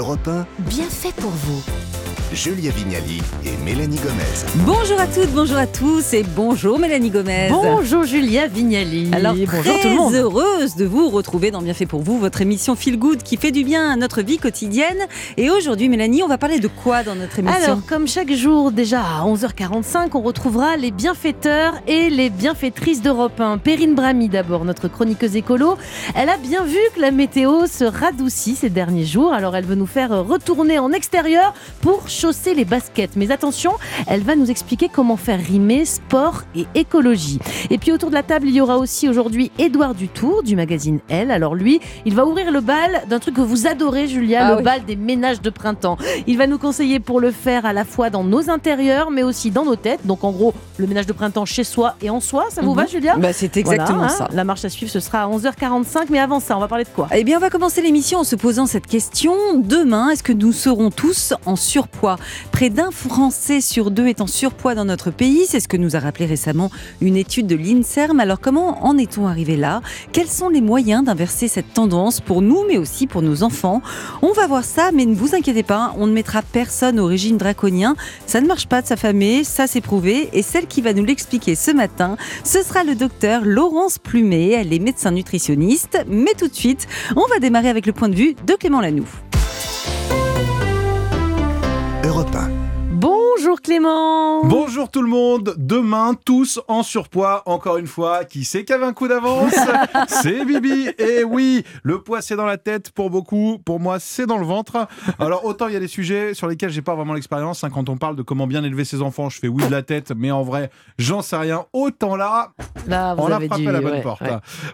Europe 1, Bien fait pour vous. Julia Vignali et Mélanie Gomez. Bonjour à toutes, bonjour à tous et bonjour Mélanie Gomez. Bonjour Julia Vignali. Alors bonjour très tout le monde. heureuse de vous retrouver dans Bien fait pour vous, votre émission Feel Good qui fait du bien à notre vie quotidienne. Et aujourd'hui Mélanie, on va parler de quoi dans notre émission Alors, comme chaque jour, déjà à 11h45, on retrouvera les bienfaiteurs et les bienfaitrices d'Europe 1. Perrine Brami, d'abord, notre chroniqueuse écolo. Elle a bien vu que la météo se radoucit ces derniers jours, alors elle veut nous faire retourner en extérieur pour chausser les baskets. Mais attention, elle va nous expliquer comment faire rimer sport et écologie. Et puis autour de la table, il y aura aussi aujourd'hui Édouard Dutour du magazine Elle. Alors lui, il va ouvrir le bal d'un truc que vous adorez, Julia, Ah le oui. bal des ménages de printemps. Il va nous conseiller pour le faire à la fois dans nos intérieurs, mais aussi dans nos têtes. Donc en gros, le ménage de printemps chez soi et en soi. Ça vous Mhm. va, Julia Bah, c'est exactement Voilà, hein. ça. La marche à suivre, ce sera à 11h45. Mais avant ça, on va parler de quoi? Eh bien, on va commencer l'émission en se posant cette question. Demain, est-ce que nous serons tous en surpoids? Près d'un Français sur deux est en surpoids dans notre pays. C'est ce que nous a rappelé récemment une étude de l'INSERM. Alors, comment en est-on arrivé là? Quels sont les moyens d'inverser cette tendance pour nous, mais aussi pour nos enfants? On va voir ça, mais ne vous inquiétez pas, on ne mettra personne au régime draconien. Ça ne marche pas de s'affamer, ça c'est prouvé. Et celle qui va nous l'expliquer ce matin, ce sera le docteur Laurence Plumet. Elle est médecin nutritionniste. Mais tout de suite, on va démarrer avec le point de vue de Clément Lanoux. Europe 1. Bonjour Clément Bonjour tout le monde, demain tous en surpoids, encore une fois, qui sait qui avait un coup d'avance C'est Bibi, et oui, le poids c'est dans la tête pour beaucoup, pour moi c'est dans le ventre. Alors autant il y a des sujets sur lesquels j'ai pas vraiment l'expérience, hein, quand on parle de comment bien élever ses enfants, je fais oui de la tête, mais en vrai j'en sais rien, autant là, Là, vous on a avez frappé à la bonne ouais, porte.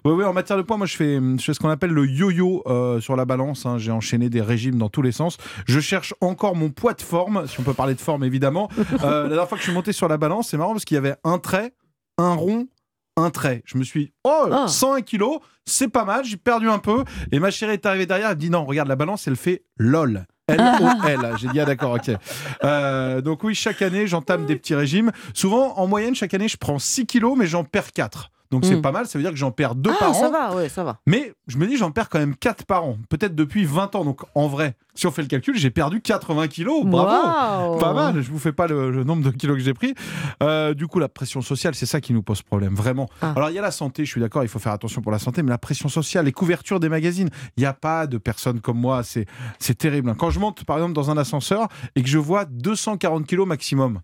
Oui, oui, en matière de poids, moi je fais, je fais ce qu'on appelle le yo-yo euh, sur la balance. hein. J'ai enchaîné des régimes dans tous les sens. Je cherche encore mon poids de forme, si on peut parler de forme évidemment. Euh, la dernière fois que je suis monté sur la balance, c'est marrant parce qu'il y avait un trait, un rond, un trait. Je me suis oh, Ah. 101 kilos, c'est pas mal, j'ai perdu un peu. Et ma chérie est arrivée derrière, elle me dit non, regarde la balance, elle fait LOL. L-O-L. J'ai dit, ah d'accord, ok. Euh, donc oui, chaque année, j'entame des petits régimes. Souvent, en moyenne, chaque année, je prends 6 kilos, mais j'en perds 4. Donc c'est Mm. pas mal, ça veut dire que j'en perds 2 Ah, par ça an. va, ouais, ça va. Mais je me dis, j'en perds quand même 4 par an. Peut-être depuis 20 ans. Donc en vrai, si on fait le calcul, j'ai perdu 80 kilos. Bravo! Waouh. Pas mal, je vous fais pas le, le nombre de kilos que j'ai pris. Euh, du coup, la pression sociale, c'est ça qui nous pose problème, vraiment. Ah. Alors, il y a la santé, je suis d'accord, il faut faire attention pour la santé, mais la pression sociale, les couvertures des magazines, il n'y a pas de personnes comme moi, c'est c'est terrible. hein. Quand je monte, par exemple, dans un ascenseur et que je vois 240 kilos maximum,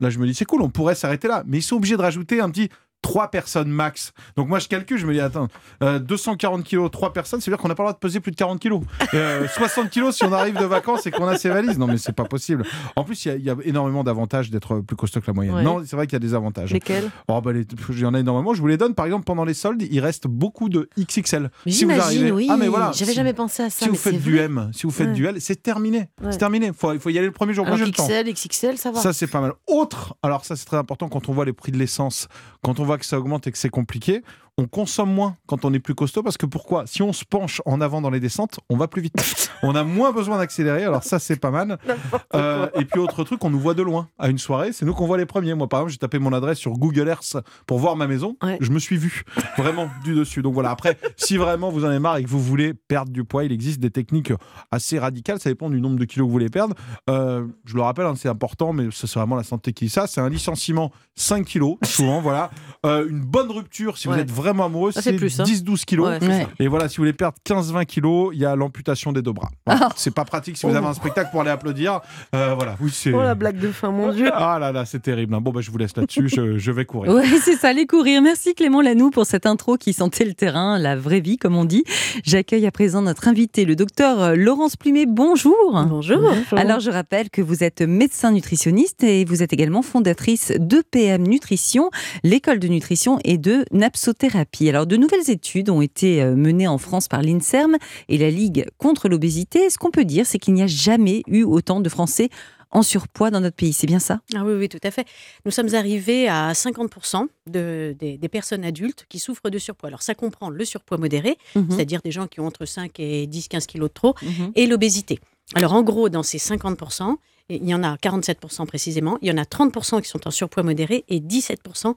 là, je me dis, c'est cool, on pourrait s'arrêter là, mais ils sont obligés de rajouter un petit. 3 personnes max. Donc moi je calcule, je me dis attends, euh, 240 kilos, 3 personnes, ça veut dire qu'on n'a pas le droit de peser plus de 40 kilos. Euh, 60 kilos si on arrive de vacances et qu'on a ses valises. Non mais c'est pas possible. En plus il y a- il y, a énormément d'avantages d'être plus costaud que la moyenne. Ouais. Non, c'est vrai qu'il y a des avantages. Lesquels? Oh bah les- il y en a énormément. Je vous les donne. Par exemple, pendant les soldes, il reste beaucoup de XXL. Mais si vous arrivez, oui. ah mais voilà, J'avais si- jamais pensé à ça. Si vous faites du vrai. M, si vous faites Ouais. du L, c'est terminé. Ouais. C'est terminé. Faut, il faut y aller le premier jour. Moi Alors le temps. XL, XXL, ça va. Ça, c'est pas mal. Autre, alors ça, c'est très important quand on voit les prix de l'essence, quand on voit que ça augmente et que c'est compliqué, on consomme moins quand on est plus costaud parce que pourquoi? Si on se penche en avant dans les descentes, on va plus vite. on a moins besoin d'accélérer, alors ça, c'est pas mal. Euh, et puis, autre truc, on nous voit de loin. À une soirée, c'est nous qu'on voit les premiers. Moi, par exemple, j'ai tapé mon adresse sur Google Earth pour voir ma maison. Ouais. Je me suis vu vraiment du dessus. Donc voilà, après, si vraiment vous en avez marre et que vous voulez perdre du poids, il existe des techniques assez radicales. Ça dépend du nombre de kilos que vous voulez perdre. Euh, je le rappelle, hein, c'est important, mais c'est vraiment la santé qui dit ça. C'est un licenciement 5 kilos, souvent, voilà. Euh, une bonne rupture, si vous êtes vraiment amoureux, Ça, c'est c'est plus, hein. 10-12 kilos. Ouais. Et voilà, si vous voulez perdre 15-20 kilos, il y a l'amputation des deux bras. Voilà. C'est pas pratique si vous avez un spectacle pour aller applaudir. Euh, voilà, oui, c'est. Oh la blague de fin, mon Dieu. Ah là là, c'est terrible. hein. Bon, bah, je vous laisse là-dessus, je, je vais courir. Ouais, c'est ça, les courir. Merci Clément Lanoux pour cette intro qui sentait le terrain, la vraie vie, comme on dit. J'accueille à présent notre invité, le docteur euh, Laurence Plumet. Bonjour. Bonjour. Alors, je rappelle que vous êtes médecin nutritionniste et vous êtes également fondatrice de PM Nutrition, l'école de nutrition et de napsothérapie. Alors, de nouvelles études ont été euh, menées en France par l'INSERM et la Ligue contre l'obésité. Ce qu'on peut dire, c'est qu'il n'y a jamais eu autant de Français en surpoids dans notre pays. C'est bien ça? Ah oui, oui, tout à fait. Nous sommes arrivés à 50% de, des, des personnes adultes qui souffrent de surpoids. Alors, ça comprend le surpoids modéré, Mhm. c'est-à-dire des gens qui ont entre 5 et 10, 15 kilos de trop, Mhm. et l'obésité. Alors, en gros, dans ces 50%, et il y en a 47% précisément, il y en a 30% qui sont en surpoids modéré et 17%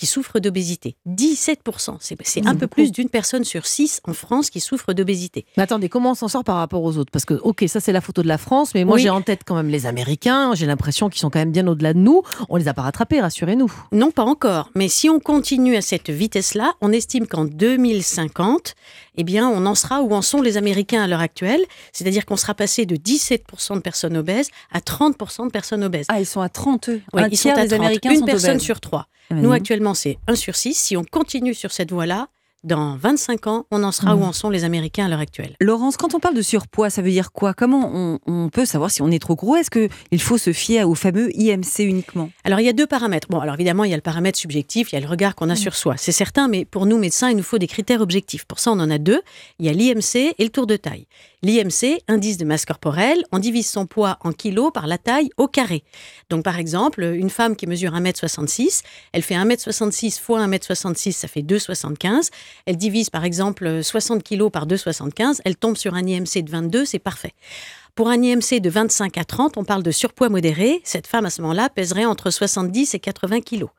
qui souffrent d'obésité. 17%, c'est un peu plus d'une personne sur six en France qui souffre d'obésité. Mais attendez, comment on s'en sort par rapport aux autres? Parce que, ok, ça c'est la photo de la France, mais moi Oui. j'ai en tête quand même les Américains. J'ai l'impression qu'ils sont quand même bien au-delà de nous. On les a pas rattrapés, rassurez-nous. Non, pas encore. Mais si on continue à cette vitesse-là, on estime qu'en 2050, eh bien, on en sera où en sont les Américains à l'heure actuelle. C'est-à-dire qu'on sera passé de 17% de personnes obèses à 30% de personnes obèses. Ah, ils sont à 30, eux. Un ils sont à des 30. Américains Une sont personne obèses. sur trois. Ah, Nous, actuellement, c'est 1 sur 6. Si on continue sur cette voie-là, dans 25 ans, on en sera où en sont les Américains à l'heure actuelle. Laurence, quand on parle de surpoids, ça veut dire quoi? Comment on, on peut savoir si on est trop gros? Est-ce qu'il faut se fier au fameux IMC uniquement? Alors, il y a deux paramètres. Bon, alors évidemment, il y a le paramètre subjectif, il y a le regard qu'on a sur soi. C'est certain, mais pour nous, médecins, il nous faut des critères objectifs. Pour ça, on en a deux. Il y a l'IMC et le tour de taille. L'IMC, indice de masse corporelle, on divise son poids en kilos par la taille au carré. Donc, par exemple, une femme qui mesure 1m66, elle fait 1m66 fois 1m66, ça fait 2,75. Elle divise, par exemple, 60 kilos par 2,75, elle tombe sur un IMC de 22, c'est parfait. Pour un IMC de 25 à 30, on parle de surpoids modéré. Cette femme, à ce moment-là, pèserait entre 70 et 80 kilos.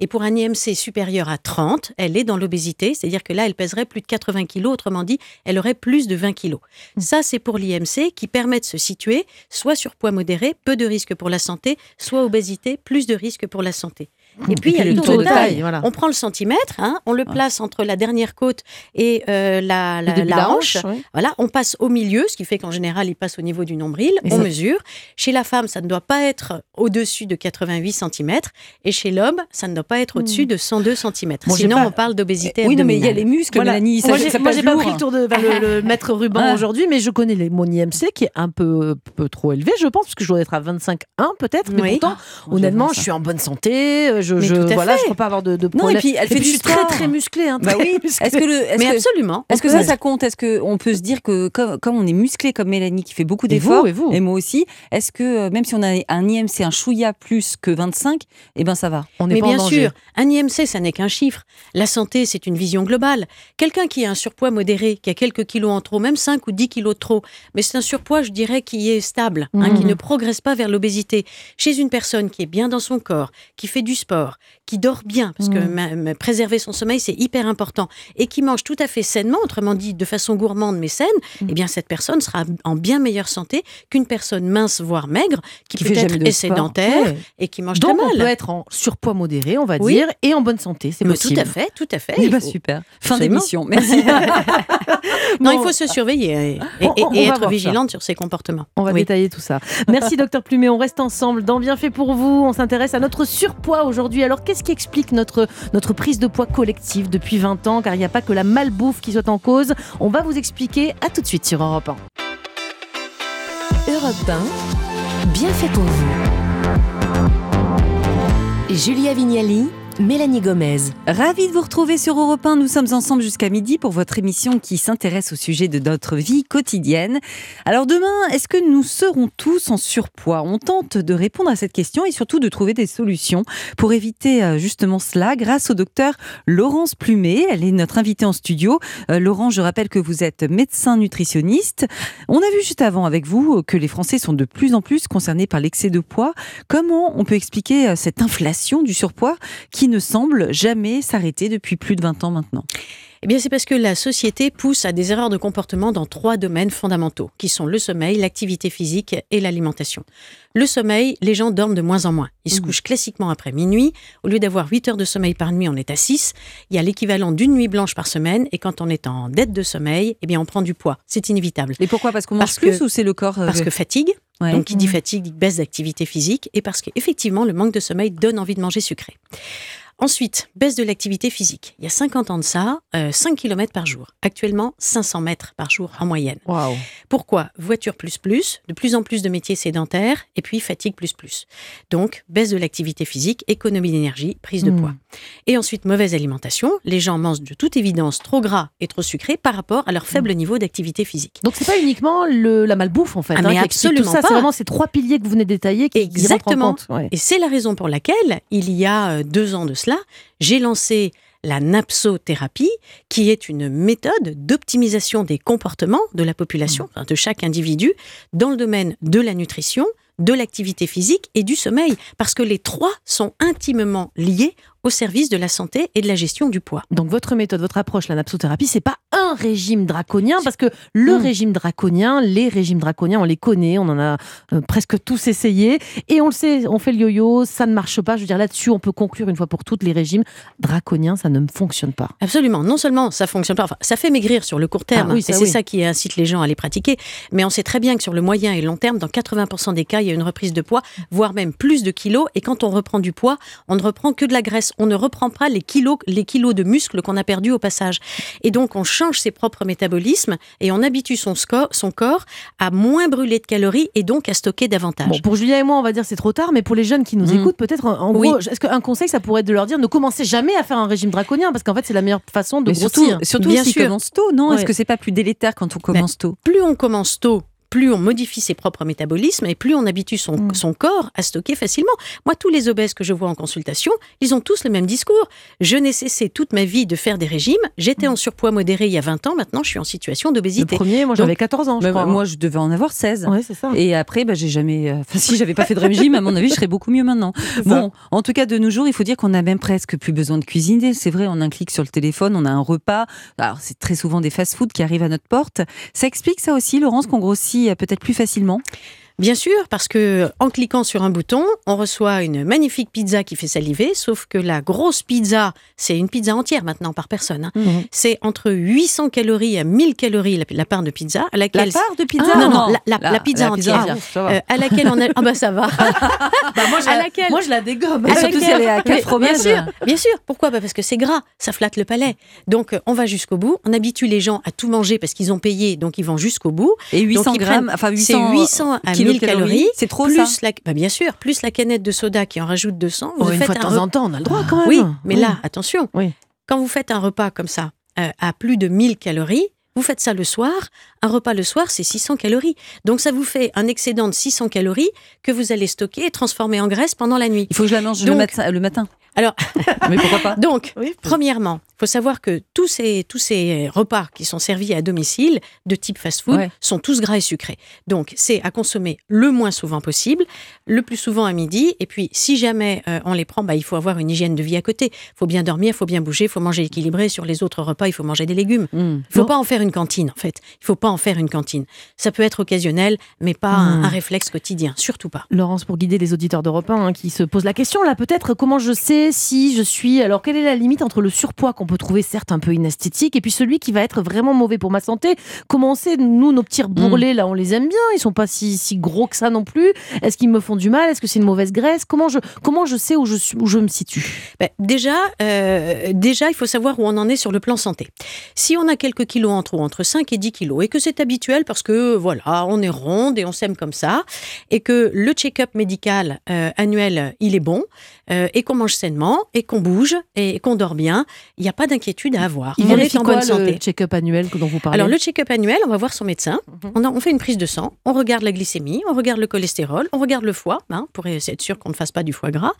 Et pour un IMC supérieur à 30, elle est dans l'obésité, c'est-à-dire que là, elle pèserait plus de 80 kilos, autrement dit, elle aurait plus de 20 kilos. Ça, c'est pour l'IMC qui permet de se situer soit surpoids modéré, peu de risque pour la santé, soit obésité, plus de risque pour la santé. Et puis, il y a le tour, de taille. voilà. On prend le centimètre, hein, on le place entre la dernière côte et euh, la, la, Le hanche. oui. Voilà, on passe au milieu, ce qui fait qu'en général, il passe au niveau du nombril. Et on ça- mesure. Chez la femme, ça ne doit pas être au-dessus de 88 cm. Et chez l'homme, ça ne doit pas être au-dessus de 102 cm. Bon, Sinon, pas- on parle d'obésité Oui, non, mais il y a les muscles, Voilà. Mélanie. Ça, moi, j'ai, pas pris le tour de le, le maître ruban Ah. aujourd'hui, mais je connais les, mon IMC qui est un peu, peu trop élevé, je pense, parce que je dois être à 25,1 peut-être. Mais Oui. pourtant, Bon, honnêtement, je je suis en bonne santé. Je, je, voilà, fait. je crois pas avoir de, de Non, problème. et puis elle fait puis, du je suis très sport. très musclée. Hein, Bah très oui. musclée. Est-ce que, le, est-ce Mais que- absolument. est-ce que On ça, ça compte? Est-ce qu'on peut se dire que comme, comme on est musclé comme Mélanie qui fait beaucoup Et vous, d'efforts, et vous moi aussi, est-ce que euh, même si on a un IMC, un chouïa plus que 25, eh ben ça va? On Mais pas en bien danger. sûr, un IMC, ça n'est qu'un chiffre. La santé, c'est une vision globale. Quelqu'un qui a un surpoids modéré, qui a quelques kilos en trop, même 5 ou 10 kilos de trop, mais c'est un surpoids, je dirais, qui est stable, hein, qui ne progresse pas vers l'obésité. Chez une personne qui est bien dans son corps, qui fait du sport, qui dort bien, parce que ma- préserver son sommeil, c'est hyper important, et qui mange tout à fait sainement, autrement dit de façon gourmande mais saine, Mhm. eh bien cette personne sera en bien meilleure santé qu'une personne mince, voire maigre, qui, Qui fait de est sport. sédentaire Ouais. et qui mange Donc très on mal. peut être en surpoids modéré, on va Oui. dire, et en bonne santé, c'est possible. Tout à fait, tout à fait. Eh ben, super. Fin d'émission. Merci. Non, Bon, il faut se surveiller et, et- On- on- on et va être ça. vigilante sur ses comportements. On va Oui. détailler tout ça. Merci docteur Plumet, on reste ensemble dans Bienfait pour vous. On s'intéresse à notre surpoids aujourd'hui. Alors qu'est-ce qui explique notre, notre prise de poids collective depuis 20 ans? Car il n'y a pas que la malbouffe qui soit en cause. On va vous expliquer. À tout de suite sur Europe 1. Europe 1, bien fait pour vous. Julia Vignali, Mélanie Gomez. Ravi de vous retrouver sur Europe 1. Nous sommes ensemble jusqu'à midi pour votre émission qui s'intéresse au sujet de notre vie quotidienne. Alors demain, est-ce que nous serons tous en surpoids? On tente de répondre à cette question et surtout de trouver des solutions pour éviter euh, justement cela grâce au docteur Laurence Plumet. Elle est notre invitée en studio. Euh, Laurence, je rappelle que vous êtes médecin nutritionniste. On a vu juste avant avec vous que les Français sont de plus en plus concernés par l'excès de poids. Comment on peut expliquer euh, cette inflation du surpoids qui ne semble jamais s'arrêter depuis plus de 20 ans maintenant Eh bien, c'est parce que la société pousse à des erreurs de comportement dans trois domaines fondamentaux, qui sont le sommeil, l'activité physique et l'alimentation. Le sommeil, les gens dorment de moins en moins. Ils se Mhm. couchent classiquement après minuit. Au lieu d'avoir 8 heures de sommeil par nuit, on est à 6. Il y a l'équivalent d'une nuit blanche par semaine. Et quand on est en dette de sommeil, eh bien, on prend du poids. C'est inévitable. Et pourquoi? Parce qu'on mange Parce plus que- ou c'est le corps euh, Parce que fatigue, ouais. donc qui dit fatigue dit baisse d'activité physique, et parce qu'effectivement, le manque de sommeil donne envie de manger sucré. Ensuite, baisse de l'activité physique. Il y a 50 ans de ça, euh, 5 km par jour. Actuellement, 500 mètres par jour en moyenne. Waouh. Pourquoi? Voiture plus plus, de plus en plus de métiers sédentaires, et puis fatigue plus plus. Donc, baisse de l'activité physique, économie d'énergie, prise de Hmm. poids. Et ensuite, mauvaise alimentation. Les gens mangent de toute évidence trop gras et trop sucré par rapport à leur faible niveau d'activité physique. Donc c'est pas uniquement le, la malbouffe en fait. Ah, hein, mais absolument ça. C'est vraiment ces trois piliers que vous venez de détailler qui, qui rentrent en Exactement. compte. Ouais. Et c'est la raison pour laquelle, il y a euh, deux ans de cela, j'ai lancé la napsothérapie, qui est une méthode d'optimisation des comportements de la population, enfin, de chaque individu, dans le domaine de la nutrition, de l'activité physique et du sommeil, parce que les trois sont intimement liés au service de la santé et de la gestion du poids. Donc votre méthode, votre approche, la napsothérapie, c'est pas un régime draconien parce que le Mm. régime draconien, les régimes draconiens, on les connaît, on en a euh, presque tous essayé et on le sait, on fait le yo-yo, ça ne marche pas. Je veux dire là-dessus, on peut conclure une fois pour toutes les régimes draconiens, ça ne fonctionne pas. Absolument. Non seulement ça fonctionne pas, enfin, ça fait maigrir sur le court terme, Ah oui, et c'est oui. ça qui incite les gens à les pratiquer. Mais on sait très bien que sur le moyen et long terme, dans 80% des cas, il y a une reprise de poids, voire même plus de kilos. Et quand on reprend du poids, on ne reprend que de la graisse. On ne reprend pas les kilos, les kilos de muscles qu'on a perdus au passage. Et donc, on change ses propres métabolismes et on habitue son, son corps à moins brûler de calories et donc à stocker davantage. Bon, pour Julien et moi, on va dire c'est trop tard, mais pour les jeunes qui nous Mm. écoutent, peut-être en Oui. gros, est-ce qu'un conseil, ça pourrait être de leur dire ne commencez jamais à faire un régime draconien parce qu'en fait, c'est la meilleure façon de Mais surtout, grossir. surtout Bien s'il sûr. commence tôt, non? Ouais. Est-ce que c'est pas plus délétère quand on commence tôt? Plus on commence tôt, plus on modifie ses propres métabolismes et plus on habitue son, Mm. son corps à stocker facilement. Moi, tous les obèses que je vois en consultation, ils ont tous le même discours. Je n'ai cessé toute ma vie de faire des régimes. J'étais en surpoids modéré il y a 20 ans. Maintenant, je suis en situation Le d'obésité. premier, moi j'avais 14 ans, je Bah, crois. Moi, je devais en avoir 16. ouais, c'est ça. Et après, bah, j'ai jamais. euh, Enfin, si j'avais pas fait de régime, à mon avis, je serais beaucoup mieux maintenant. Bon, en tout cas, de nos jours, il faut dire qu'on n'a même presque plus besoin de cuisiner. C'est vrai, on a un clic sur le téléphone, on a un repas. Alors, c'est très souvent des fast-foods qui arrivent à notre porte. Ça explique ça aussi, Laurence, qu'on grossit euh, peut-être plus facilement. Bien sûr, parce que en cliquant sur un bouton, on reçoit une magnifique pizza qui fait saliver, sauf que la grosse pizza, c'est une pizza entière maintenant par personne. hein. Mhm. C'est entre 800 calories à 1000 calories la, la part de pizza, à La laquelle part de pizza? Ah, non, non, la- la- la pizza entière. entière. ça va. euh, à laquelle on a ah bah ça va Bah, moi, je à la, laquelle- moi, je la dégomme. Et À surtout laquelle- si elle est à quatre fromages. Bien sûr, bien sûr. Pourquoi Bah Parce que c'est gras, ça flatte le palais. Donc euh, on va jusqu'au bout. On habitue les gens à tout manger parce qu'ils ont payé, donc ils vont jusqu'au bout. Et 800 Donc, ils grammes, prennent- enfin C'est 800, 800 à 1000 kilocalories. calories. C'est trop plus ça. la, bah, bien sûr, plus la canette de soda qui en rajoute 200. Vous Oh, une fois de temps en temps, on a le droit quand même. Oui, mais Oui. là, attention. Oui. Quand vous faites un repas comme ça euh, à plus de 1000 calories, vous faites ça le soir. Un repas le soir, c'est 600 calories. Donc ça vous fait un excédent de 600 calories que vous allez stocker et transformer en graisse pendant la nuit. Il faut que je la mange le, matin, le matin. Alors- mais pourquoi pas Donc, Oui. Premièrement, il faut savoir que tous ces, tous ces repas qui sont servis à domicile, de type fast-food, Ouais. sont tous gras et sucrés. Donc, c'est à consommer le moins souvent possible, le plus souvent à midi. Et puis, si jamais euh, on les prend, bah, il faut avoir une hygiène de vie à côté. Il faut bien dormir, il faut bien bouger, il faut manger équilibré. Sur les autres repas, il faut manger des légumes. Il ne faut pas en faire une cantine, en fait. Il ne faut pas en faire une cantine. Ça peut être occasionnel, mais pas un, Hmm. un réflexe quotidien. Surtout pas. Laurence, pour guider les auditeurs d'Europe 1 hein, qui se posent la question, là, peut-être, comment je sais si je suis. Alors, quelle est la limite entre le surpoids qu'on peut trouver, certes, un peu inesthétique, et puis celui qui va être vraiment mauvais pour ma santé? Comment on sait, nous, nos petits bourrelets, là, on les aime bien, ils sont pas si, si gros que ça non plus? Est-ce qu'ils me font du mal? Est-ce que c'est une mauvaise graisse? Comment je, comment je sais où je, où je me situe? Ben, déjà, euh, déjà, il faut savoir où on en est sur le plan santé. Si on a quelques kilos en trop, entre 5 et 10 kilos, et que c'est habituel parce que, voilà, on est ronde et on s'aime comme ça, et que le check-up médical euh, annuel, il est bon, euh, et qu'on mange sainement, et qu'on bouge, et qu'on dort bien, il n'y a pas d'inquiétude à avoir. Il on est en quoi, bonne santé. le check-up annuel dont vous parlez? Alors, le check-up annuel, on va voir son médecin. Mhm. On, a- on fait une prise de sang, on regarde la glycémie, on regarde le cholestérol, on regarde le foie, hein, pour être sûr qu'on ne fasse pas du foie gras.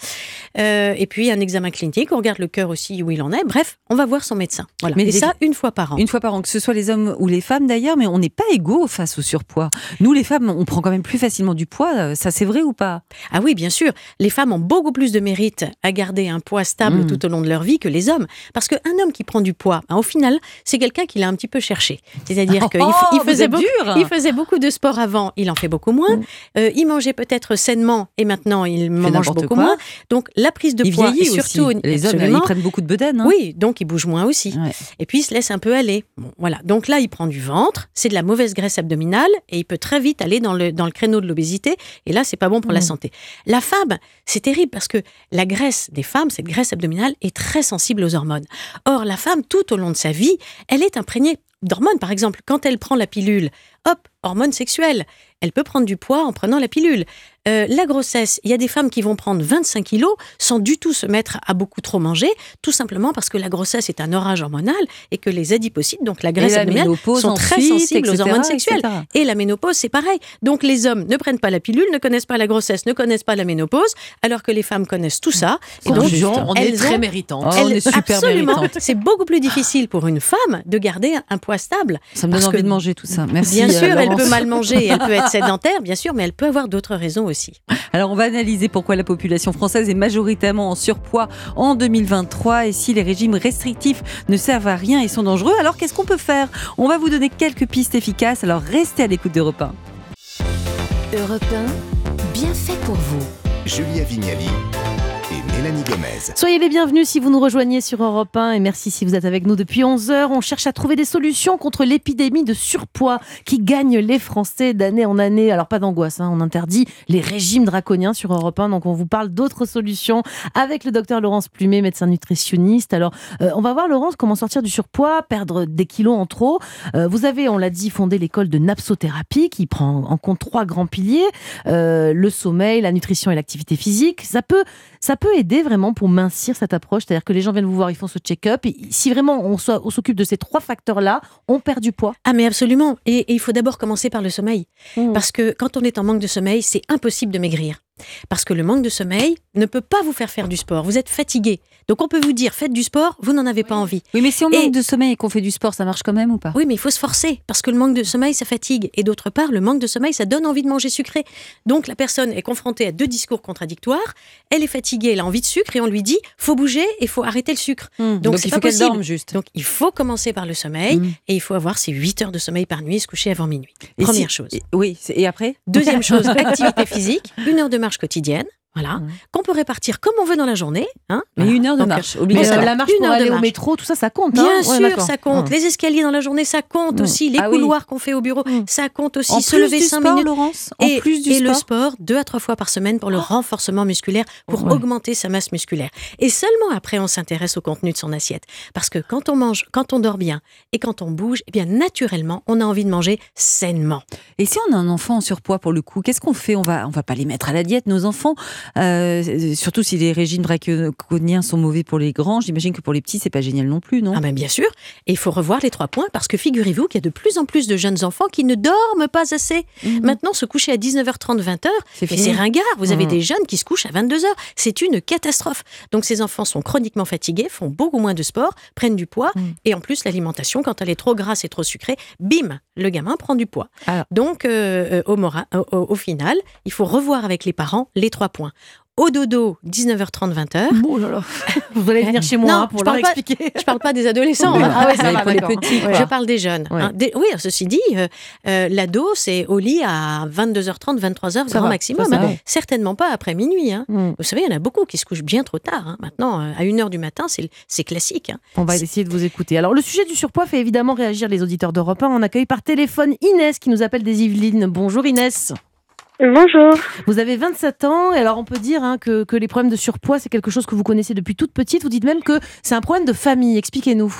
Euh, et puis, un examen clinique, on regarde le cœur aussi où il en est. Bref, on va voir son médecin. Voilà. Mais les- ça, une fois par an. Une fois par an, que ce soit les hommes ou les femmes d'ailleurs, mais on n'est pas égaux face au surpoids. Nous, les femmes, on prend quand même plus facilement du poids. euh, Ça, c'est vrai ou pas? Ah oui, bien sûr. Les femmes ont beaucoup plus de mérite à garder un poids stable Mm. tout au long de leur vie que les hommes. Parce qu'un homme qui prend du poids, ben, au final, c'est quelqu'un qui l'a un petit peu cherché. C'est-à-dire qu'il f- il faisait beaucoup. Il faisait beaucoup de sport avant, il en fait beaucoup moins. Mm. Euh, il mangeait peut-être sainement et maintenant il mange beaucoup quoi. moins. Donc la prise de Il poids et surtout aussi. Les hommes, ils prennent beaucoup de bedaine. hein. oui, donc il bouge moins aussi. Ouais. Et puis il se laisse un peu aller. Bon, voilà. Donc là, il prend du ventre, c'est de la mauvaise graisse abdominale et il peut très vite aller dans le, dans le créneau de l'obésité. Et là, c'est pas bon pour la Mm. santé. La femme, c'est terrible parce que la graisse des femmes, cette graisse abdominale, est très sensible aux hormones. Or, la femme, tout au long de sa vie, elle est imprégnée d'hormones. Par exemple, quand elle prend la pilule, hop, hormones sexuelles. Elle peut prendre du poids en prenant la pilule. Euh, la grossesse, il y a des femmes qui vont prendre 25 kilos sans du tout se mettre à beaucoup trop manger, tout simplement parce que la grossesse est un orage hormonal et que les adipocytes, donc la graisse la abdominale, sont très sensibles aux hormones sexuelles. etc. Et la ménopause, c'est pareil. Donc les hommes ne prennent pas la pilule, ne connaissent pas la grossesse, ne connaissent pas la ménopause, alors que les femmes connaissent tout ça. Et donc, on est elles très ont- méritantes. Oh, on elles- est super absolument, c'est beaucoup plus difficile pour une femme de garder un poids stable. Ça me donne envie que- de manger tout ça. Merci. Bien Bien sûr, elle peut mal manger, et elle peut être sédentaire, bien sûr, mais elle peut avoir d'autres raisons aussi. Alors on va analyser pourquoi la population française est majoritairement en surpoids en 2023 et si les régimes restrictifs ne servent à rien et sont dangereux. Alors qu'est-ce qu'on peut faire? On va vous donner quelques pistes efficaces. Alors restez à l'écoute d'Europe 1. Europe 1, bien fait pour vous. Julia Vignali Soyez les bienvenus si vous nous rejoignez sur Europe 1 et merci si vous êtes avec nous depuis 11 heures. On cherche à trouver des solutions contre l'épidémie de surpoids qui gagne les Français d'année en année. Alors pas d'angoisse, hein, on interdit les régimes draconiens sur Europe 1, donc on vous parle d'autres solutions avec le docteur Laurence Plumet, médecin nutritionniste. Alors euh, on va voir Laurence comment sortir du surpoids, perdre des kilos en trop. Euh, vous avez, on l'a dit, fondé l'école de napsothérapie qui prend en compte trois grands piliers euh, le sommeil, la nutrition et l'activité physique. Ça ça peut aider vraiment pour mincir cette approche, c'est-à-dire que les gens viennent vous voir, ils font ce check-up. Et si vraiment on s'occupe de ces trois facteurs-là, on perd du poids. Ah mais absolument. Et, et il faut d'abord commencer par le sommeil. Mmh. Parce que quand on est en manque de sommeil, c'est impossible de maigrir. Parce que le manque de sommeil ne peut pas vous faire faire du sport. Vous êtes fatigué. Donc on peut vous dire, faites du sport, vous n'en avez pas envie. Oui, mais si on Et- manque de sommeil et qu'on fait du sport, ça marche quand même ou pas? Oui, mais il faut se forcer, parce que le manque de sommeil, ça fatigue. Et d'autre part, le manque de sommeil, ça donne envie de manger sucré. Donc la personne est confrontée à deux discours contradictoires. Elle est fatiguée, elle a envie de sucre, et on lui dit, faut bouger et faut arrêter le sucre. Donc, Donc, c'est il pas possible. dorme juste. Donc il faut commencer par le sommeil, Mm. et il faut avoir ses 8 heures de sommeil par nuit et se coucher avant minuit. Et Première si- chose. et- oui, et après? Deuxième chose, activité physique, une heure de marche quotidienne, voilà, Ouais. qu'on peut répartir comme on veut dans la journée. Hein, Mais voilà. une heure de Donc, marche, obligatoire. euh, va. la marche Une pour heure de aller au métro, tout ça, ça compte. Bien hein Ouais, sûr, ça compte. Mmh. Les escaliers dans la journée, ça compte Mm. aussi. Les Ah oui. couloirs qu'on fait au bureau, ça compte aussi. En se plus lever du 5 sport, minutes. Laurence? En et, plus du et sport le sport, deux à trois fois par semaine pour le renforcement musculaire, pour Ouais. augmenter sa masse musculaire. Et seulement après, on s'intéresse au contenu de son assiette. Parce que quand on mange, quand on dort bien et quand on bouge, eh bien naturellement, on a envie de manger sainement. Et si on a un enfant en surpoids pour le coup, qu'est-ce qu'on fait? On va, on va pas les mettre à la diète, nos enfants. Euh, surtout si les régimes draconiens sont mauvais pour les grands. J'imagine que pour les petits, c'est pas génial non plus, non? Ah ben bien sûr. Et il faut revoir les trois points parce que figurez-vous qu'il y a de plus en plus de jeunes enfants qui ne dorment pas assez. Mhm. Maintenant, se coucher à 19h30, 20h, C'est ringard. Vous avez Mhm. des jeunes qui se couchent à 22h. C'est une catastrophe. Donc ces enfants sont chroniquement fatigués, font beaucoup moins de sport, prennent du poids. Mhm. Et en plus, l'alimentation, quand elle est trop grasse et trop sucrée, bim, le gamin prend du poids. Alors. Donc euh, euh, au final, il faut revoir avec les parents les trois points. Au dodo, 19h30, 20h. Oh là là. Vous allez venir chez moi Non, hein, pour leur parle pas- expliquer. Je parle pas des adolescents. Oui, hein. Ah ouais, ça Mais va, pour les d'accord. petits, Ouais. Je parle des jeunes. Ouais. hein. Des- oui, ceci dit, euh, euh, l'ado, c'est au lit à 22h30, 23h, Ça grand va, maximum. ça, ça hein. Certainement pas après minuit. Mmh. Vous savez, il y en a beaucoup qui se couchent bien trop tard. Maintenant, euh, à 1h du matin, c'est classique. On va essayer de vous écouter. Alors, le sujet du surpoids fait évidemment réagir les auditeurs d'Europe 1. On accueille par téléphone Inès qui nous appelle des Yvelines. Bonjour Inès. Bonjour. Vous avez 27 ans et alors on peut dire hein, que, que les problèmes de surpoids, c'est quelque chose que vous connaissez depuis toute petite. Vous dites même que c'est un problème de famille. Expliquez-nous.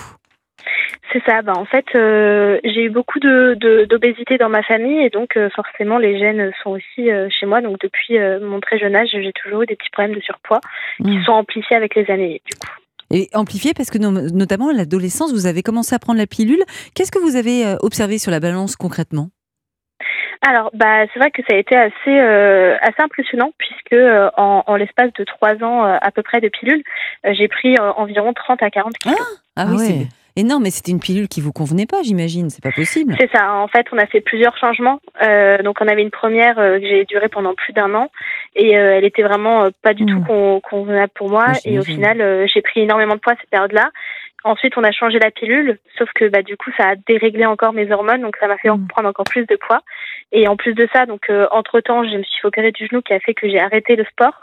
C'est ça. Bah, en fait, euh, j'ai eu beaucoup de d'obésité dans ma famille et donc euh, forcément les gènes sont aussi euh, chez moi. Donc depuis mon très jeune âge, j'ai toujours eu des petits problèmes de surpoids qui Mm. sont amplifiés avec les années. Du coup. Et amplifié parce que no- notamment à l'adolescence, vous avez commencé à prendre la pilule. Qu'est-ce que vous avez observé sur la balance concrètement? Alors, bah, c'est vrai que ça a été assez euh, assez impressionnant puisque euh, en, en l'espace de trois ans euh, à peu près de pilules, euh, j'ai pris euh, environ 30 à 40 kilos. Ah, Ah oui, ouais. c'est énorme, mais c'était une pilule qui vous convenait pas, j'imagine. C'est pas possible. C'est ça. En fait, on a fait plusieurs changements. Euh, donc, on avait une première euh, que j'ai duré pendant plus d'un an et euh, elle était vraiment euh, pas du tout con- convenable pour moi. Oui, et au final, euh, j'ai pris énormément de poids cette période-là. Ensuite, on a changé la pilule, sauf que bah du coup, ça a déréglé encore mes hormones, donc ça m'a fait Mm. prendre encore plus de poids. Et en plus de ça, donc entre temps, je me suis opérer du genou qui a fait que j'ai arrêté le sport.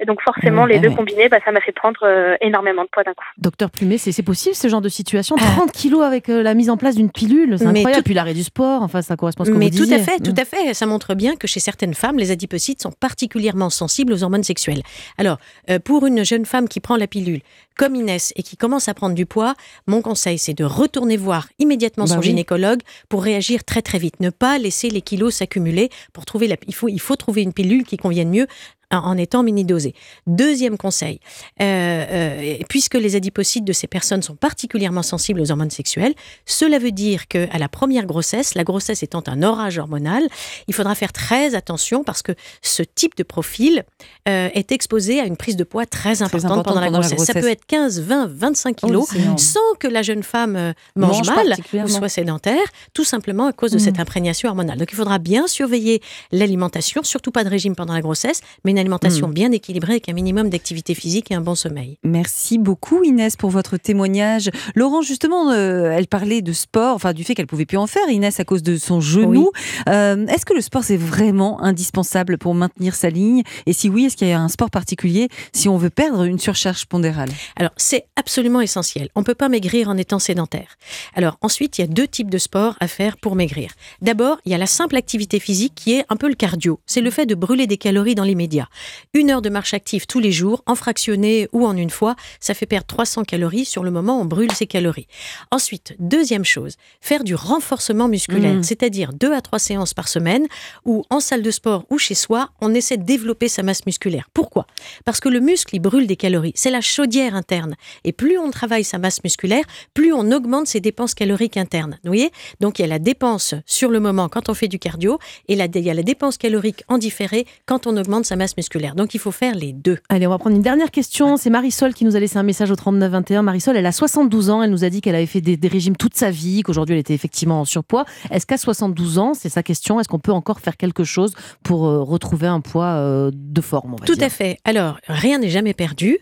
Et donc forcément, Oui, les ah deux ouais. combinés, bah, ça m'a fait prendre euh, énormément de poids d'un coup. Docteur Plumet, c'est possible ce genre de situation? Ah. 30 kilos avec euh, la mise en place d'une pilule, c'est incroyable. tout- Puis l'arrêt du sport, enfin ça correspond à ce que Mais vous tout disiez. à fait, tout Mm. à fait. Ça montre bien que chez certaines femmes, les adipocytes sont particulièrement sensibles aux hormones sexuelles. Alors, euh, pour une jeune femme qui prend la pilule, comme Inès, et qui commence à prendre du poids, mon conseil, c'est de retourner voir immédiatement Bah son oui. gynécologue pour réagir très très vite. Ne pas laisser les kilos s'accumuler pour trouver la. Il faut, il faut trouver une pilule qui convienne mieux. En- étant mini-dosé. Deuxième conseil, euh, euh, puisque les adipocytes de ces personnes sont particulièrement sensibles aux hormones sexuelles, cela veut dire que à la première grossesse, la grossesse étant un orage hormonal, il faudra faire très attention parce que ce type de profil euh, est exposé à une prise de poids très importante, pendant, la, pendant la grossesse. Ça peut être 15, 20, 25 Oh, kilos sans que la jeune femme mange, Mange mal ou soit sédentaire, tout simplement à cause de Mm. cette imprégnation hormonale. Donc il faudra bien surveiller l'alimentation, surtout pas de régime pendant la grossesse, mais une alimentation Mm. bien équilibrée avec un minimum d'activité physique et un bon sommeil. Merci beaucoup Inès pour votre témoignage. Laurent, justement, euh, elle parlait de sport, enfin du fait qu'elle pouvait plus en faire, Inès, à cause de son genou. Euh, est-ce que le sport, c'est vraiment indispensable pour maintenir sa ligne? Et si oui, est-ce qu'il y a un sport particulier si on veut perdre une surcharge pondérale? Alors, c'est absolument essentiel. On ne peut pas maigrir en étant sédentaire. Alors, ensuite, il y a deux types de sports à faire pour maigrir. D'abord, il y a la simple activité physique qui est un peu le cardio. C'est le fait de brûler des calories dans l'immédiat. Une heure de marche active tous les jours, en fractionné ou en une fois, ça fait perdre 300 calories. Sur le moment, on brûle ces calories. Ensuite, deuxième chose, faire du renforcement musculaire, Mhm. c'est-à-dire deux à trois séances par semaine où en salle de sport ou chez soi, on essaie de développer sa masse musculaire. Pourquoi? Parce que le muscle, il brûle des calories. C'est la chaudière interne. Et plus on travaille sa masse musculaire, plus on augmente ses dépenses caloriques internes. Vous voyez? Donc il y a la dépense sur le moment quand on fait du cardio et la- il y a la dépense calorique en différé quand on augmente sa masse musculaire. Donc il faut faire les deux. Allez, on va prendre une dernière question. C'est Marisol qui nous a laissé un message au 3921. Marisol, elle a 72 ans. Elle nous a dit qu'elle avait fait des, des régimes toute sa vie, qu'aujourd'hui elle était effectivement en surpoids. Est-ce qu'à 72 ans, c'est sa question, est-ce qu'on peut encore faire quelque chose pour euh, retrouver un poids euh, de forme on va Tout dire? à fait. Alors, rien n'est jamais perdu.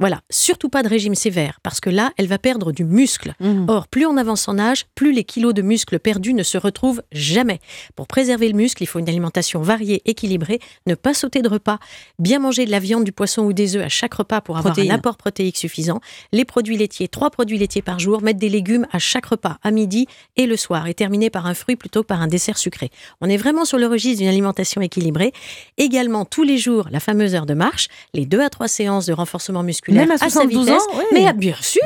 Voilà, surtout pas de régime sévère, parce que là, elle va perdre du muscle. Mhm. Or, plus on avance en âge, plus les kilos de muscles perdus ne se retrouvent jamais. Pour préserver le muscle, il faut une alimentation variée, équilibrée, ne pas sauter de repas, bien manger de la viande, du poisson ou des œufs à chaque repas pour avoir un apport protéique suffisant, les produits laitiers, trois produits laitiers par jour, mettre des légumes à chaque repas, à midi et le soir, et terminer par un fruit plutôt que par un dessert sucré. On est vraiment sur le registre d'une alimentation équilibrée. Également, tous les jours, la fameuse heure de marche, les deux à trois séances de renforcement musculaire Même à sa 72 vitesse. ans, oui. Mais ah, bien sûr.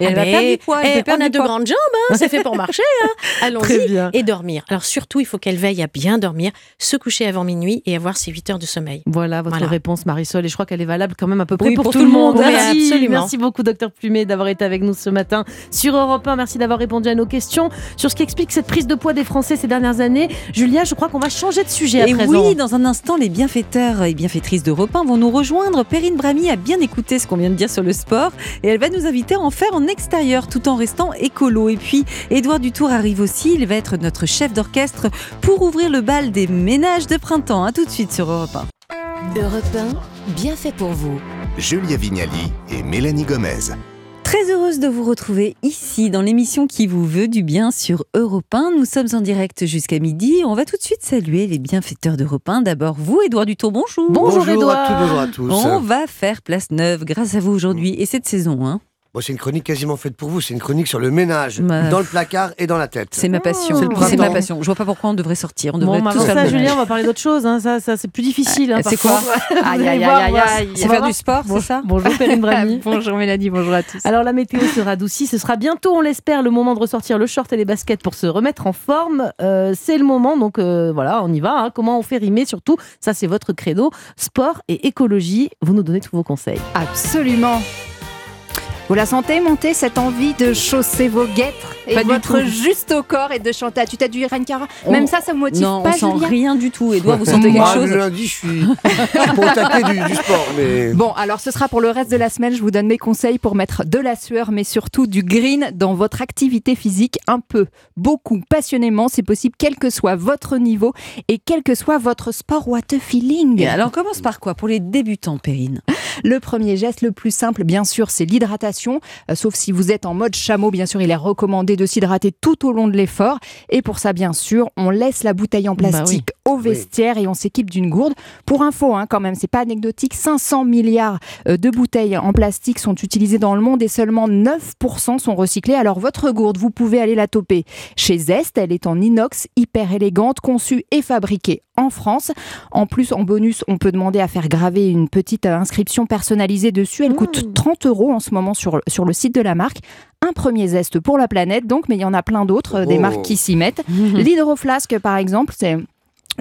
Et elle Ah va perdre du poids, elle eh, perdre on a de grandes jambes, hein, c'est fait pour marcher. hein. Allons-y et dormir. Alors surtout, il faut qu'elle veille à bien dormir, se coucher avant minuit et avoir ses 8 heures de sommeil. Voilà votre Voilà. réponse, Marisol. Et je crois qu'elle est valable quand même à peu près Oui, pour, pour tout, tout le monde. Merci, absolument. merci beaucoup, docteur Plumet, d'avoir été avec nous ce matin sur Europe 1. Merci d'avoir répondu à nos questions sur ce qui explique cette prise de poids des Français ces dernières années. Julia, je crois qu'on va changer de sujet à Et présent. oui, dans un instant, les bienfaiteurs et bienfaitrices d'Europe 1 vont nous rejoindre. Perrine Brami a bien écouté ce qu'on vient de dire sur le sport et elle va nous inviter à en faire en extérieur tout en restant écolo. Et puis, Édouard Dutour arrive aussi. Il va être notre chef d'orchestre pour ouvrir le bal des ménages de printemps. À tout de suite sur Europe 1. Europe 1, bien fait pour vous. Julia Vignali et Mélanie Gomez. Très heureuse de vous retrouver ici dans l'émission qui vous veut du bien sur Europe 1. Nous sommes en direct jusqu'à midi. On va tout de suite saluer les bienfaiteurs d'Europe 1. D'abord, vous, Édouard Dutour, bonjour. Bonjour, à Édouard. tous, bonjour à tous. On va faire place neuve grâce à vous aujourd'hui et cette saison. Hein. Bon, c'est une chronique quasiment faite pour vous. C'est une chronique sur le ménage, dans le placard et dans la tête. C'est ma passion. C'est le C'est ma passion. Je vois pas pourquoi on devrait sortir. On devrait Bon, faire ça, Julien, on va parler d'autre chose. hein. Ça, ça c'est plus difficile. hein, c'est par quoi Aïe, aïe, aïe, C'est faire du sport, c'est ça Bonjour Perrine Brami. Bonjour Mélanie, bonjour à tous. Alors la météo se radoucit, ce sera bientôt, on l'espère, le moment de ressortir le short et les baskets pour se remettre en forme. Euh, c'est le moment, donc euh, voilà, on y va. hein. Comment on fait rimer surtout Ça, c'est votre credo. Sport et écologie. Vous nous donnez tous vos conseils. Absolument. Vous la sentez monter cette envie de chausser vos guêtres et Pas du votre tout. juste au corps et de chanter à tu du Rankara On- Même ça, ça vous motive Non, pas, on sent Julien rien du tout. Edouard, vous sentez quelque Moi, chose le lundi, je suis, attaquer du, du sport, mais Bon, alors ce sera pour le reste de la semaine. Je vous donne mes conseils pour mettre de la sueur, mais surtout du green dans votre activité physique un peu, beaucoup, passionnément. C'est possible, quel que soit votre niveau et quel que soit votre sport what a feeling. Et alors, on commence par quoi Pour les débutants, Perrine? Le premier geste le plus simple, bien sûr, c'est l'hydratation. Euh, sauf si vous êtes en mode chameau, bien sûr, il est recommandé de s'hydrater tout au long de l'effort. Et pour ça, bien sûr, on laisse la bouteille en Bah plastique au vestiaire et on s'équipe d'une gourde. Pour info, hein, quand même, c'est pas anecdotique, 500 milliards euh, de bouteilles en plastique sont utilisées dans le monde et seulement 9% sont recyclées. Alors votre gourde, vous pouvez aller la toper chez Zest. Elle est en inox, hyper élégante, conçue et fabriquée en France. En plus, en bonus, on peut demander à faire graver une petite euh, inscription personnalisée dessus. Elle coûte 30 euros en ce moment sur, sur le site de la marque. Un premier zeste pour la planète, donc, mais il y en a plein d'autres, euh, des Oh. marques qui s'y mettent. L'hydroflasque, par exemple, c'est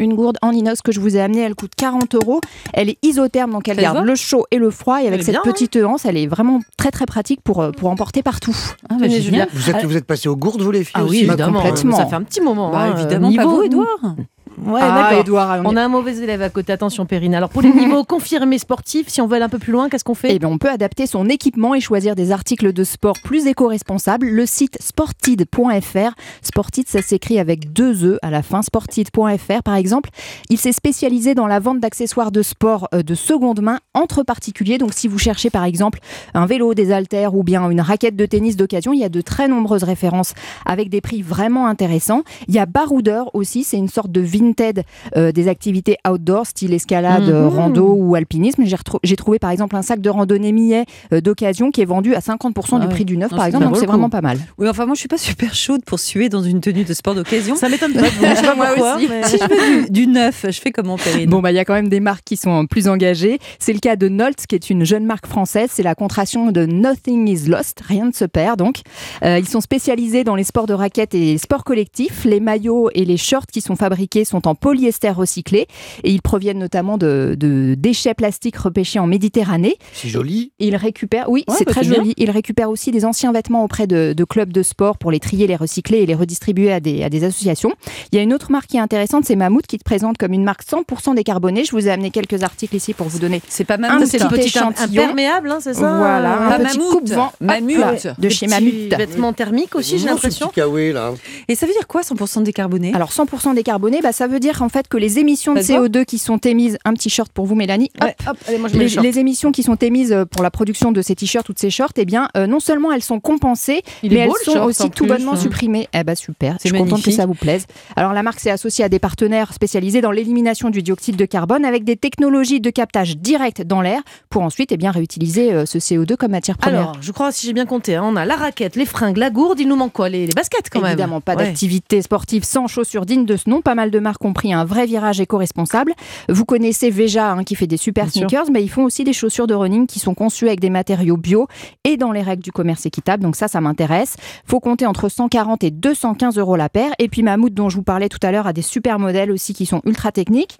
Une gourde en inox que je vous ai amenée, elle coûte 40 euros. Elle est isotherme, donc elle Ça garde le chaud et le froid. Et avec cette bien, hein. petite anse, elle est vraiment très très pratique pour, euh, pour emporter partout. Ah, bah. Vous êtes, vous êtes passé aux gourdes, vous les filles Ah oui, aussi évidemment. complètement. Ça fait un petit moment. Bah, hein, évidemment, niveau... pas vous, Edouard. Ouais, ah, d'accord. Edouard, on On a un mauvais élève à côté, attention Perrine. Alors pour les niveaux confirmés sportifs, si on veut aller un peu plus loin, qu'est-ce qu'on fait? Eh bien, on peut adapter son équipement et choisir des articles de sport plus éco-responsables. Le site sportid.fr, Sportid, ça s'écrit avec deux E à la fin, sportid.fr par exemple. Il s'est spécialisé dans la vente d'accessoires de sport euh, de seconde main entre particuliers. Donc, si vous cherchez par exemple un vélo, des haltères ou bien une raquette de tennis d'occasion, il y a de très nombreuses références avec des prix vraiment intéressants. Il y a Baroudeur aussi, c'est une sorte de Vinted euh, des activités outdoor, style escalade, euh, rando ou alpinisme. J'ai retrou- j'ai trouvé par exemple un sac de randonnée millet euh, d'occasion qui est vendu à 50% Ah du ouais. prix du neuf Non, par exemple, donc c'est coup. vraiment pas mal. Oui, enfin, moi, je suis pas super chaude pour suer dans une tenue de sport d'occasion. Ça m'étonne pas. Je sais pas Moi pourquoi. aussi. mais- Si je veux du, du neuf, je fais comment, Perrine Bon, bah, il y a quand même des marques qui sont plus engagées. C'est le cas de Nolt, qui est une jeune marque française. C'est la contraction de Nothing is Lost. Rien ne se perd, donc. Euh, ils sont spécialisés dans les sports de raquettes et sports collectifs. Les maillots et les shorts qui sont fabriqués sont en polyester recyclé et ils proviennent notamment de, de déchets plastiques repêchés en Méditerranée. C'est joli. Ils récupèrent, oui, Ouais, c'est bah, très joli. Ils récupèrent aussi des anciens vêtements auprès de, de clubs de sport pour les trier, les recycler et les redistribuer à des, à des associations. Il y a une autre marque qui est intéressante, c'est Mammouth, qui te présente comme une marque 100% décarbonée. Je vous ai amené quelques articles ici pour vous donner C'est pas un Mammouth. C'est le petit petit imperméable, hein, c'est ça Voilà, un petit Mammouth, coupe-vent Mammouth. hop là, de chez Mammouth. Vêtements thermiques aussi, j'ai l'impression. petit kawaii, là. Et ça veut dire quoi 100% décarboné? Alors 100% décarboné, bah, ça veut dire en fait que les émissions de Ça te va CO2 qui sont émises, un petit short pour vous Mélanie, hop, Ouais, hop, allez, moi je les, les émissions qui sont émises euh, pour la production de ces t-shirts ou de ces shorts, eh bien, euh, non seulement elles sont compensées, Il mais elles le sont short, aussi tout plus, bonnement hein. supprimées. Eh ben super, je suis contente que magnifique. ça vous plaise. Alors la marque s'est associée à des partenaires spécialisés dans l'élimination du dioxyde de carbone avec des technologies de captage direct dans l'air pour ensuite eh bien réutiliser euh, ce CO2 comme matière première. Alors, je crois, si j'ai bien compté, hein, on a la raquette, les fringues, la gourde, il nous manque quoi les, les baskets quand même Évidemment, pas Ouais. d'activité sportive sans chaussures dignes de ce nom. Pas mal de marques ont pris un vrai virage éco-responsable. Vous connaissez Veja hein, qui fait des super Bien sûr. sneakers, mais ils font aussi des chaussures de running qui sont conçues avec des matériaux bio et dans les règles du commerce équitable. Donc ça, ça m'intéresse. Faut compter entre 140 et 215 euros la paire. Et puis Mammouth, dont je vous parlais tout à l'heure, a des super modèles aussi qui sont ultra techniques.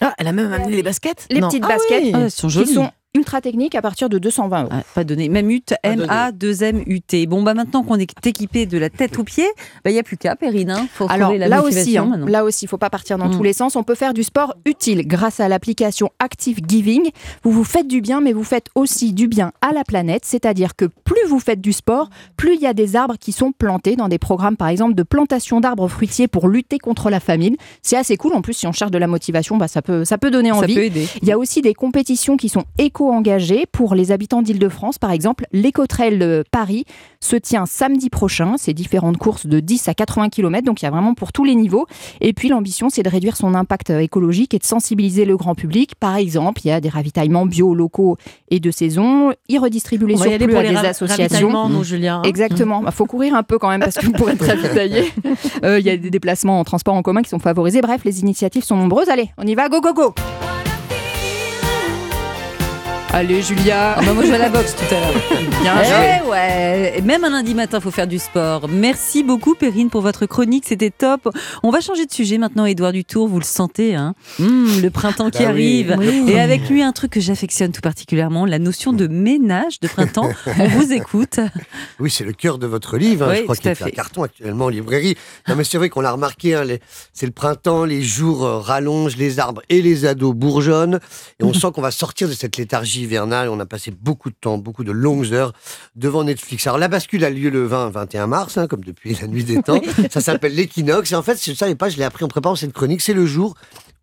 Ah, elle a même amené les baskets? Les Non. petites Ah baskets oui. Ah, elles sont qui jolies. sont ultra techniques à partir de 220 euros. Ah, pas donné. Mammut, donné. M-A-2-M-U-T. Bon, bah maintenant qu'on est équipé de la tête aux pieds, il n'y a plus qu'à, Perrine. Hein. Faut Alors la là aussi, hein, là aussi, il faut pas partir dans Mm. tous les sens. On peut faire du sport utile grâce à l'application Active Giving. Vous vous faites du bien, mais vous faites aussi du bien à la planète. C'est-à-dire que plus vous faites du sport, plus il y a des arbres qui sont plantés dans des programmes, par exemple, de plantation d'arbres fruitiers pour lutter contre la famine. C'est assez cool. En plus, si on cherche de la motivation, bah, ça peut, ça peut donner Ça envie. peut aider. Il y a aussi des compétitions qui sont éco-engagées pour les habitants d'Île-de-France. Par exemple, l'Écotrail Paris se tient samedi prochain. C'est différentes courses de 10 à 80 km, donc il y a vraiment pour tous les niveaux. Et puis l'ambition, c'est de réduire son impact écologique et de sensibiliser le grand public. Par exemple, il y a des ravitaillements bio locaux et de saison. Ils redistribuent les surplus pour à les des associations. nous, Julien. hein. Exactement. Il faut courir un peu quand même parce que pour être ravitaillé, euh, il y a des déplacements en transport en commun qui sont favorisés. Bref, les initiatives sont nombreuses. Allez, on y va, go, go, go Allez, Julia Ah bah moi je vais à la boxe tout à l'heure. Bien Eh joué. ouais, Et même un lundi matin, faut faire du sport. Merci beaucoup Perrine pour votre chronique, c'était top. On va changer de sujet maintenant, Édouard Dutour, vous le sentez, hein Hum, le printemps qui Bah oui. arrive. Et avec lui, un truc que j'affectionne tout particulièrement, la notion de ménage de printemps. On vous écoute. Oui, c'est le cœur de votre livre. hein. Oui, je crois qu'il fait un carton actuellement en librairie. Non, mais c'est vrai qu'on l'a remarqué. hein, les- c'est le printemps, les jours euh, rallongent, les arbres et les ados bourgeonnent. Et on sent qu'on va sortir de cette léthargie hivernale. On a passé beaucoup de temps, beaucoup de longues heures devant Netflix. Alors la bascule a lieu le 20-21 mars, hein, comme depuis la nuit des temps. Ça s'appelle l'équinoxe. Et en fait, je ne savais pas, je l'ai appris en préparant cette chronique. C'est le jour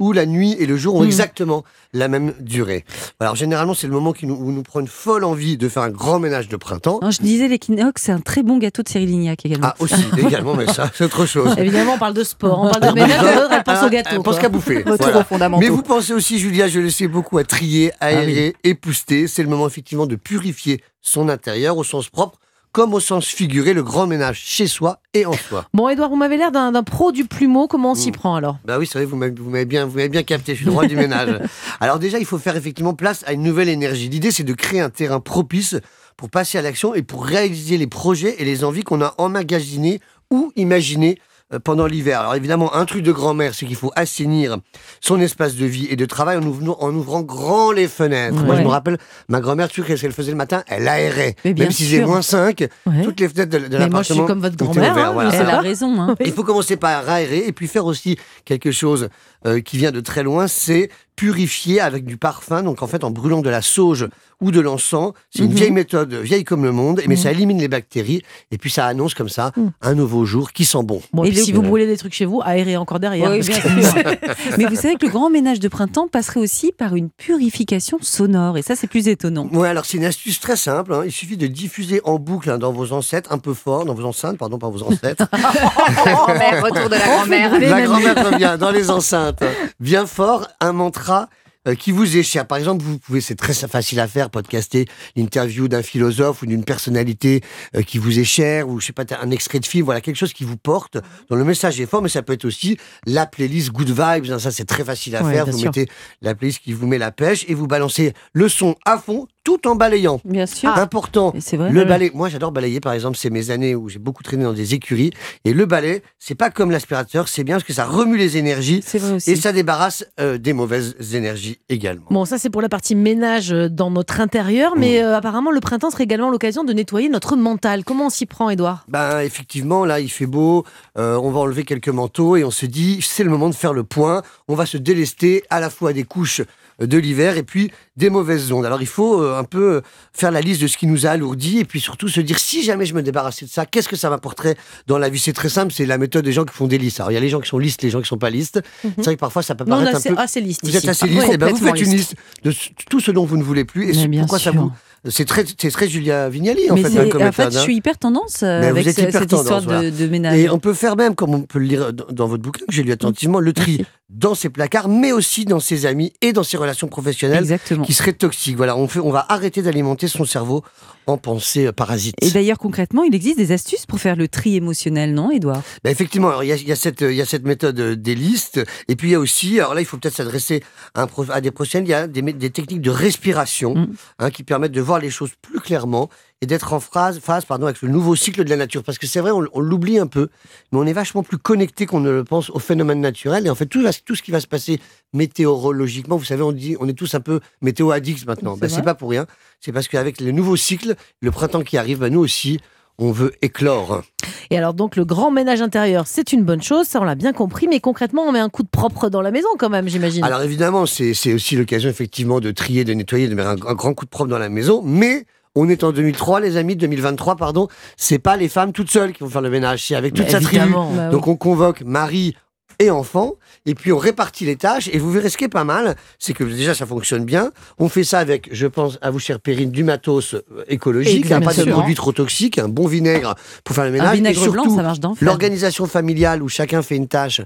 où la nuit et le jour ont exactement la même durée. Alors généralement, c'est le moment qui nous, où nous prend une folle envie de faire un grand ménage de printemps. Non, je disais l'équinoxe, c'est un très bon gâteau de Cyril Lignac également. Ah, aussi, également, mais ça, c'est autre chose. Évidemment, on parle de sport, on parle de ménage, l'autre, elle pense Ah, au gâteau. Elle pense qu'à bouffer. Voilà. Mais vous pensez aussi, Julia, je le sais beaucoup, à trier, aérer, épousseter. C'est le moment effectivement de purifier son intérieur au sens propre comme au sens figuré, le grand ménage chez soi et en soi. Bon, Edouard, vous m'avez l'air d'un pro du plumeau. Comment on s'y Mm. prend alors? Bah oui, c'est vrai, vous m'avez bien, vous m'avez bien capté, je suis le roi du ménage. Alors déjà, il faut faire effectivement place à une nouvelle énergie. L'idée, c'est de créer un terrain propice pour passer à l'action et pour réaliser les projets et les envies qu'on a emmagasinés ou imaginés pendant l'hiver. Alors évidemment, un truc de grand-mère, c'est qu'il faut assainir son espace de vie et de travail en ouvrant, en ouvrant grand les fenêtres. Moi, je me rappelle, ma grand-mère, tu sais qu'est-ce qu'elle faisait le matin? Elle aérait. Même si c'est sûr. moins 5, Ouais. toutes les fenêtres de, de Mais moi, je suis l'appartement comme votre grand-mère, hein, voilà. Elle a raison. hein. Il faut commencer par aérer et puis faire aussi quelque chose euh, qui vient de très loin, c'est purifier avec du parfum, donc en fait en brûlant de la sauge ou de l'encens. C'est une Mhm. vieille méthode, vieille comme le monde, mais Mhm. ça élimine les bactéries et puis ça annonce comme ça Mhm. un nouveau jour qui sent bon. Bon, Et et si vous brûlez des trucs chez vous, aérez encore derrière. Oui, bien sûr. Mais vous savez que le grand ménage de printemps passerait aussi par une purification sonore. Et ça, c'est plus étonnant. Ouais, alors c'est une astuce très simple. hein. Il suffit de diffuser en boucle hein, dans vos ancêtres, un peu fort, dans vos enceintes, pardon, pas vos ancêtres. Grand-mère, retour de la grand-mère. La grand-mère revient dans les enceintes, bien fort, un mantra euh, qui vous est cher. Par exemple, vous pouvez, c'est très facile à faire, podcaster l'interview d'un philosophe ou d'une personnalité euh, qui vous est chère, ou je sais pas, un extrait de film, voilà, quelque chose qui vous porte, dont le message est fort, mais ça peut être aussi la playlist Good Vibes, ça c'est très facile à Ouais, faire. Vous sûr. mettez la playlist qui vous met la pêche et vous balancez le son à fond, tout en balayant. Bien sûr. Important. Et c'est vrai. Le balai, moi j'adore balayer par exemple, c'est mes années où j'ai beaucoup traîné dans des écuries. Et le balai, c'est pas comme l'aspirateur, c'est bien parce que ça remue les énergies C'est vrai aussi. et ça débarrasse euh, des mauvaises énergies également. Bon, ça c'est pour la partie ménage euh, dans notre intérieur, mais euh, apparemment le printemps serait également l'occasion de nettoyer notre mental. Comment on s'y prend, Edouard Ben effectivement, là il fait beau, euh, on va enlever quelques manteaux et on se dit c'est le moment de faire le point. On va se délester à la fois des couches de l'hiver et puis des mauvaises ondes. Alors il faut euh, un peu euh, faire la liste de ce qui nous a alourdi et puis surtout se dire si jamais je me débarrassais de ça, qu'est-ce que ça m'apporterait dans la vie? C'est très simple, c'est la méthode des gens qui font des listes. Alors il y a les gens qui sont listes, les gens qui sont pas listes. C'est vrai que parfois ça peut Non, paraître a un assez, peu assez liste vous ici. êtes assez liste, Ouais, et ben vous faites une liste. liste de tout ce dont vous ne voulez plus. Et bien pourquoi ça vous C'est très, c'est très Julia Vignali en Mais fait, hein, en fait, je hein. suis hyper tendance euh, avec êtes ce- hyper cette histoire tendance, de, voilà. de ménage. Et on peut faire même, comme on peut le lire dans- dans votre bouquin, que j'ai lu attentivement, le tri dans ses placards, mais aussi dans ses amis et dans ses relations professionnelles Exactement. qui seraient toxiques. Voilà, on, fait, on va arrêter d'alimenter son cerveau en pensée euh, parasite. Et d'ailleurs, concrètement, il existe des astuces pour faire le tri émotionnel, non, Edouard Ben effectivement, il y a, y cette, il y a cette méthode euh, des listes, et puis il y a aussi, alors là, il faut peut-être s'adresser à, des prochaines, il y a des, techniques de respiration Mm. hein, qui permettent de voir les choses plus clairement et d'être en phase, phase pardon, avec le nouveau cycle de la nature. Parce que c'est vrai, on, on l'oublie un peu, mais on est vachement plus connecté qu'on ne le pense aux phénomènes naturels. Et en fait, tout, ce qui va se passer météorologiquement, vous savez, on dit, on est tous un peu météo addicts maintenant. Ben, c'est pas pour rien. C'est parce qu'avec le nouveau cycle, le printemps qui arrive, ben, nous aussi, on veut éclore. Et alors donc le grand ménage intérieur, c'est une bonne chose, ça on l'a bien compris, mais concrètement on met un coup de propre dans la maison quand même, j'imagine. Alors évidemment, c'est aussi l'occasion effectivement de trier, de nettoyer, de mettre un, un grand coup de propre dans la maison, mais on est en 2003, les amis, 2023, pardon. C'est pas les femmes toutes seules qui vont faire le ménage, c'est avec toute sa tribu. Bah oui. Donc on convoque mari et enfant, et puis on répartit les tâches, et vous verrez ce qui est pas mal, c'est que déjà ça fonctionne bien. On fait ça avec, je pense à vous, chère Perrine, du matos euh, écologique, hein, pas de produits trop toxiques, un bon vinaigre pour faire le ménage, Un et vinaigre blanc, surtout ça marche. L'organisation familiale où chacun fait une tâche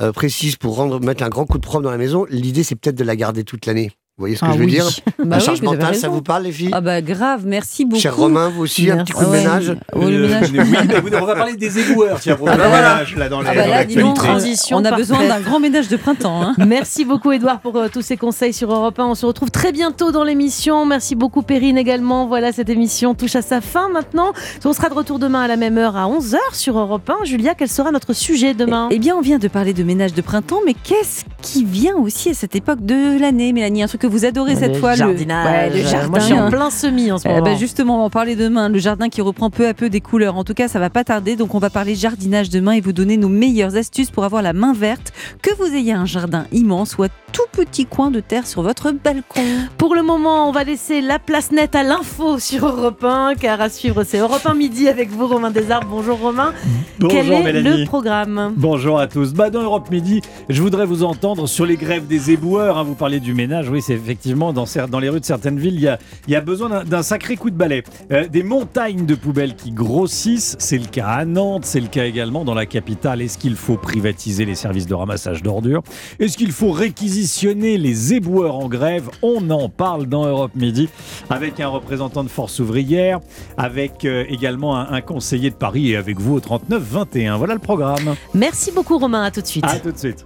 euh, précise pour rendre, mettre un grand coup de propre dans la maison, l'idée c'est peut-être de la garder toute l'année. Vous voyez ce que Ah je veux oui. dire? Bah La charge mentale, ça vous parle les filles Ah bah grave, merci beaucoup. Cher Romain, vous aussi, un petit coup de Ouais. ménage le ménage. oui, on va parler des éboueurs, tiens, pour Ah le bah voilà. ménage, là, dans les Ah bah dans là, dis donc, l'actualité. Transition on a besoin d'un grand ménage de printemps. hein. Merci beaucoup Edouard pour euh, tous ces conseils sur Europe 1. On se retrouve très bientôt dans l'émission. Merci beaucoup Perrine également. Voilà, cette émission touche à sa fin maintenant. On sera de retour demain à la même heure à 11h sur Europe 1. Julia, quel sera notre sujet demain? Eh bien, on vient de parler de ménage de printemps, mais qu'est-ce qui vient aussi à cette époque de l'année, Mélanie? Un truc que vous adorez cette Le fois jardinage. Ouais, le jardin. Moi, je suis en plein semis en ce Eh moment. ben justement, on va en parler demain. Le jardin qui reprend peu à peu des couleurs. En tout cas, ça va pas tarder. Donc, on va parler jardinage demain et vous donner nos meilleures astuces pour avoir la main verte. Que vous ayez un jardin immense ou un tout petit coin de terre sur votre balcon. Pour le moment, on va laisser la place nette à l'info sur Europe 1, car à suivre, c'est Europe 1 midi avec vous, Romain Desarbes. Bonjour Romain. Bonjour Quel est Mélanie. le programme Bonjour à tous. Bah, dans Europe Midi, je voudrais vous entendre sur les grèves des éboueurs. hein. Vous parlez du ménage. Oui, c'est effectivement dans, les rues de certaines villes, il y a, il y a besoin d'un- sacré coup de balai. Euh, des montagnes de poubelles qui grossissent. C'est le cas à Nantes, c'est le cas également dans la capitale. Est-ce qu'il faut privatiser les services de ramassage d'ordures? Est-ce qu'il faut réquisitionner les éboueurs en grève? On en parle dans Europe Midi avec un représentant de Force ouvrière, avec euh, également un, un conseiller de Paris et avec vous au 39 21. Voilà le programme. Merci beaucoup Romain, à tout de suite. À tout de suite.